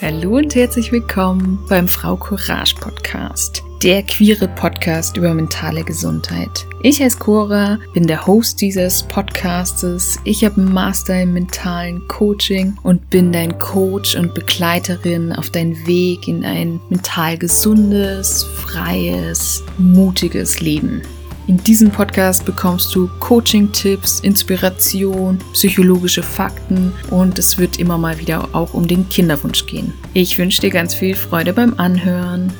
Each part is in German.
Hallo und herzlich willkommen beim Frau Courage Podcast, der queere Podcast über mentale Gesundheit. Ich heiße Cora, bin der Host dieses Podcastes. Ich habe einen Master im mentalen Coaching und bin dein Coach und Begleiterin auf deinen Weg in ein mental gesundes, freies, mutiges Leben. In diesem Podcast bekommst du Coaching-Tipps, Inspiration, psychologische Fakten und es wird immer mal wieder auch um den Kinderwunsch gehen. Ich wünsche dir ganz viel Freude beim Anhören.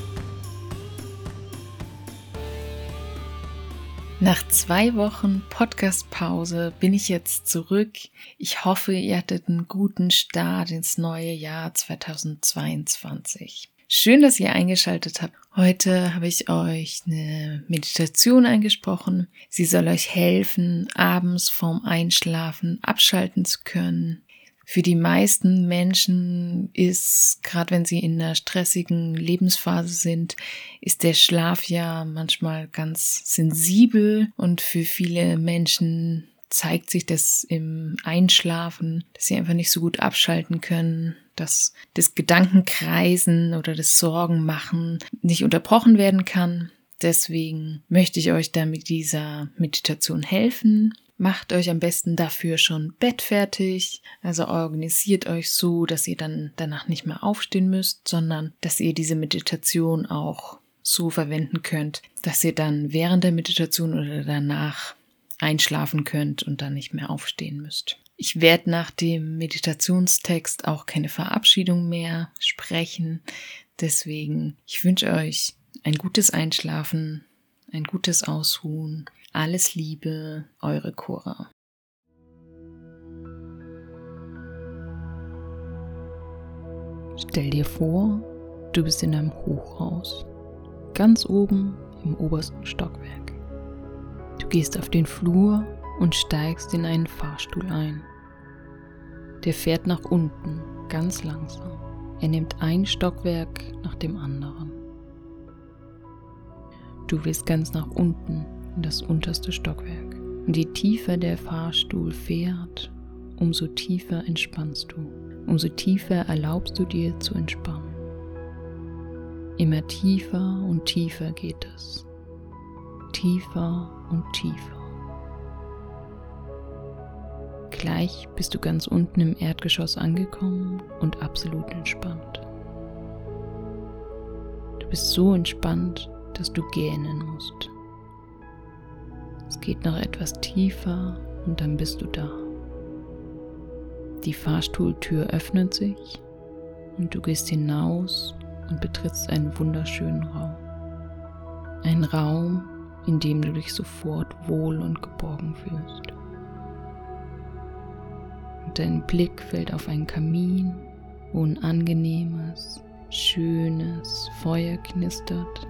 Nach zwei Wochen Podcast-Pause bin ich jetzt zurück. Ich hoffe, ihr hattet einen guten Start ins neue Jahr 2022. Schön, dass ihr eingeschaltet habt. Heute habe ich euch eine Meditation eingesprochen. Sie soll euch helfen, abends vorm Einschlafen abschalten zu können. Für die meisten Menschen ist, gerade wenn sie in einer stressigen Lebensphase sind, ist der Schlaf ja manchmal ganz sensibel und für viele Menschen zeigt sich das im Einschlafen, dass sie einfach nicht so gut abschalten können, dass das Gedankenkreisen oder das Sorgenmachen nicht unterbrochen werden kann. Deswegen möchte ich euch da mit dieser Meditation helfen. Macht euch am besten dafür schon Bett fertig, also organisiert euch so, dass ihr dann danach nicht mehr aufstehen müsst, sondern dass ihr diese Meditation auch so verwenden könnt, dass ihr dann während der Meditation oder danach einschlafen könnt und dann nicht mehr aufstehen müsst. Ich werde nach dem Meditationstext auch keine Verabschiedung mehr sprechen. Deswegen, ich wünsche euch ein gutes Einschlafen, ein gutes Ausruhen. Alles Liebe, eure Cora. Stell dir vor, du bist in einem Hochhaus, ganz oben im obersten Stockwerk. Du gehst auf den Flur und steigst in einen Fahrstuhl ein. Der fährt nach unten, ganz langsam. Er nimmt ein Stockwerk nach dem anderen. Du willst ganz nach unten, in das unterste Stockwerk. Und je tiefer der Fahrstuhl fährt, umso tiefer entspannst du. Umso tiefer erlaubst du dir zu entspannen. Immer tiefer und tiefer geht es. Tiefer und tiefer. Gleich bist du ganz unten im Erdgeschoss angekommen und absolut entspannt. Du bist so entspannt, dass du gähnen musst. Es geht noch etwas tiefer und dann bist du da. Die Fahrstuhltür öffnet sich und du gehst hinaus und betrittst einen wunderschönen Raum. Ein Raum, in dem du dich sofort wohl und geborgen fühlst dein Blick fällt auf einen Kamin, wo ein angenehmes, schönes Feuer knistert.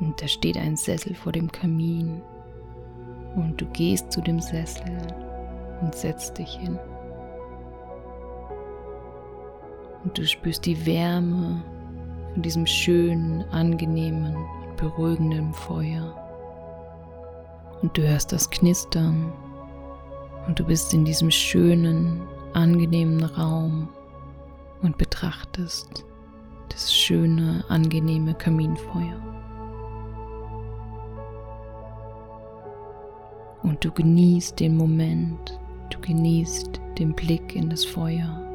Und da steht ein Sessel vor dem Kamin und du gehst zu dem Sessel und setzt dich hin. Und du spürst die Wärme von diesem schönen, angenehmen, beruhigenden Feuer. Und du hörst das Knistern und du bist in diesem schönen, angenehmen Raum und betrachtest das schöne, angenehme Kaminfeuer. Und du genießt den Moment, du genießt den Blick in das Feuer.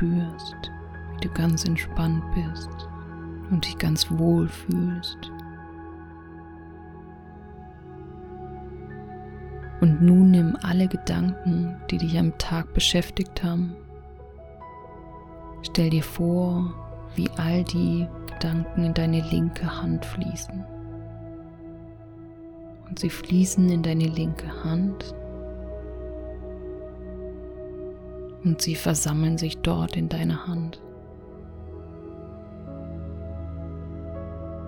Spürst, wie du ganz entspannt bist und dich ganz wohl fühlst. Und nun nimm alle Gedanken, die dich am Tag beschäftigt haben. Stell dir vor, wie all die Gedanken in deine linke Hand fließen. Und sie fließen in deine linke Hand und sie versammeln sich dort in deiner Hand.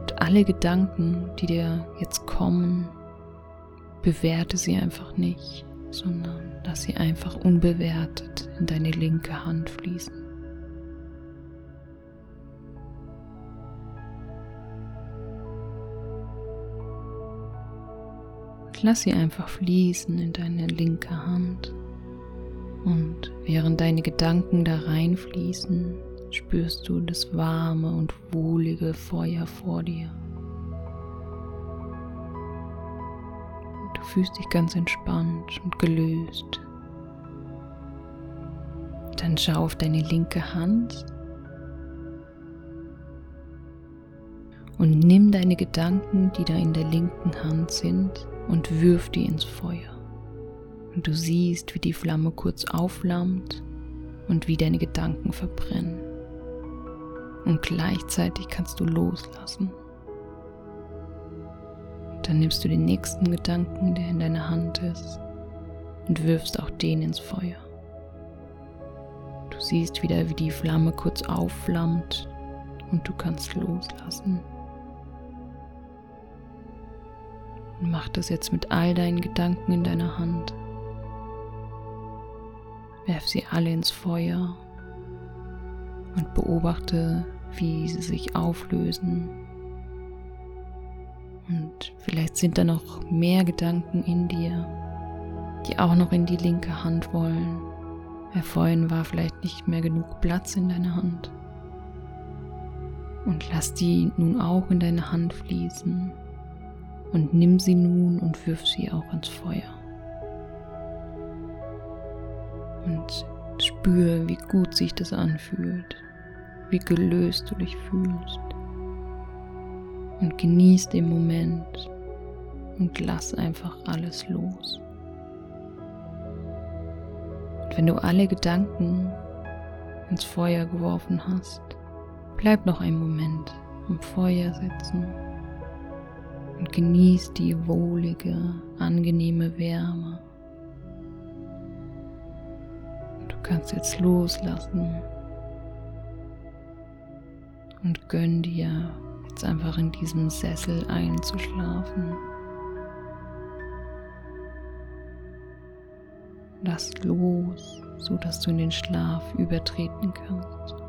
Und alle Gedanken, die dir jetzt kommen, bewerte sie einfach nicht, sondern lass sie einfach unbewertet in deine linke Hand fließen. lass sie einfach fließen in deine linke Hand. Und während deine Gedanken da reinfließen, spürst du das warme und wohlige Feuer vor dir. Du fühlst dich ganz entspannt und gelöst. Dann schau auf deine linke Hand und nimm deine Gedanken, die da in der linken Hand sind, und wirf die ins Feuer. Und du siehst, wie die Flamme kurz aufflammt und wie deine Gedanken verbrennen. Und gleichzeitig kannst du loslassen. Dann nimmst du den nächsten Gedanken, der in deiner Hand ist, und wirfst auch den ins Feuer. Du siehst wieder, wie die Flamme kurz aufflammt und du kannst loslassen. Und mach das jetzt mit all deinen Gedanken in deiner Hand. Werf sie alle ins Feuer und beobachte, wie sie sich auflösen. Und vielleicht sind da noch mehr Gedanken in dir, die auch noch in die linke Hand wollen. Weil vorhin war vielleicht nicht mehr genug Platz in deiner Hand. Und lass die nun auch in deine Hand fließen und nimm sie nun und wirf sie auch ins Feuer. Und spür, wie gut sich das anfühlt, wie gelöst du dich fühlst. Und genieß den Moment und lass einfach alles los. Und wenn du alle Gedanken ins Feuer geworfen hast, bleib noch einen Moment am Feuer sitzen und genieß die wohlige, angenehme Wärme. Kannst jetzt loslassen und gönn dir jetzt einfach in diesem Sessel einzuschlafen. Lass los, so dass du in den Schlaf übertreten kannst.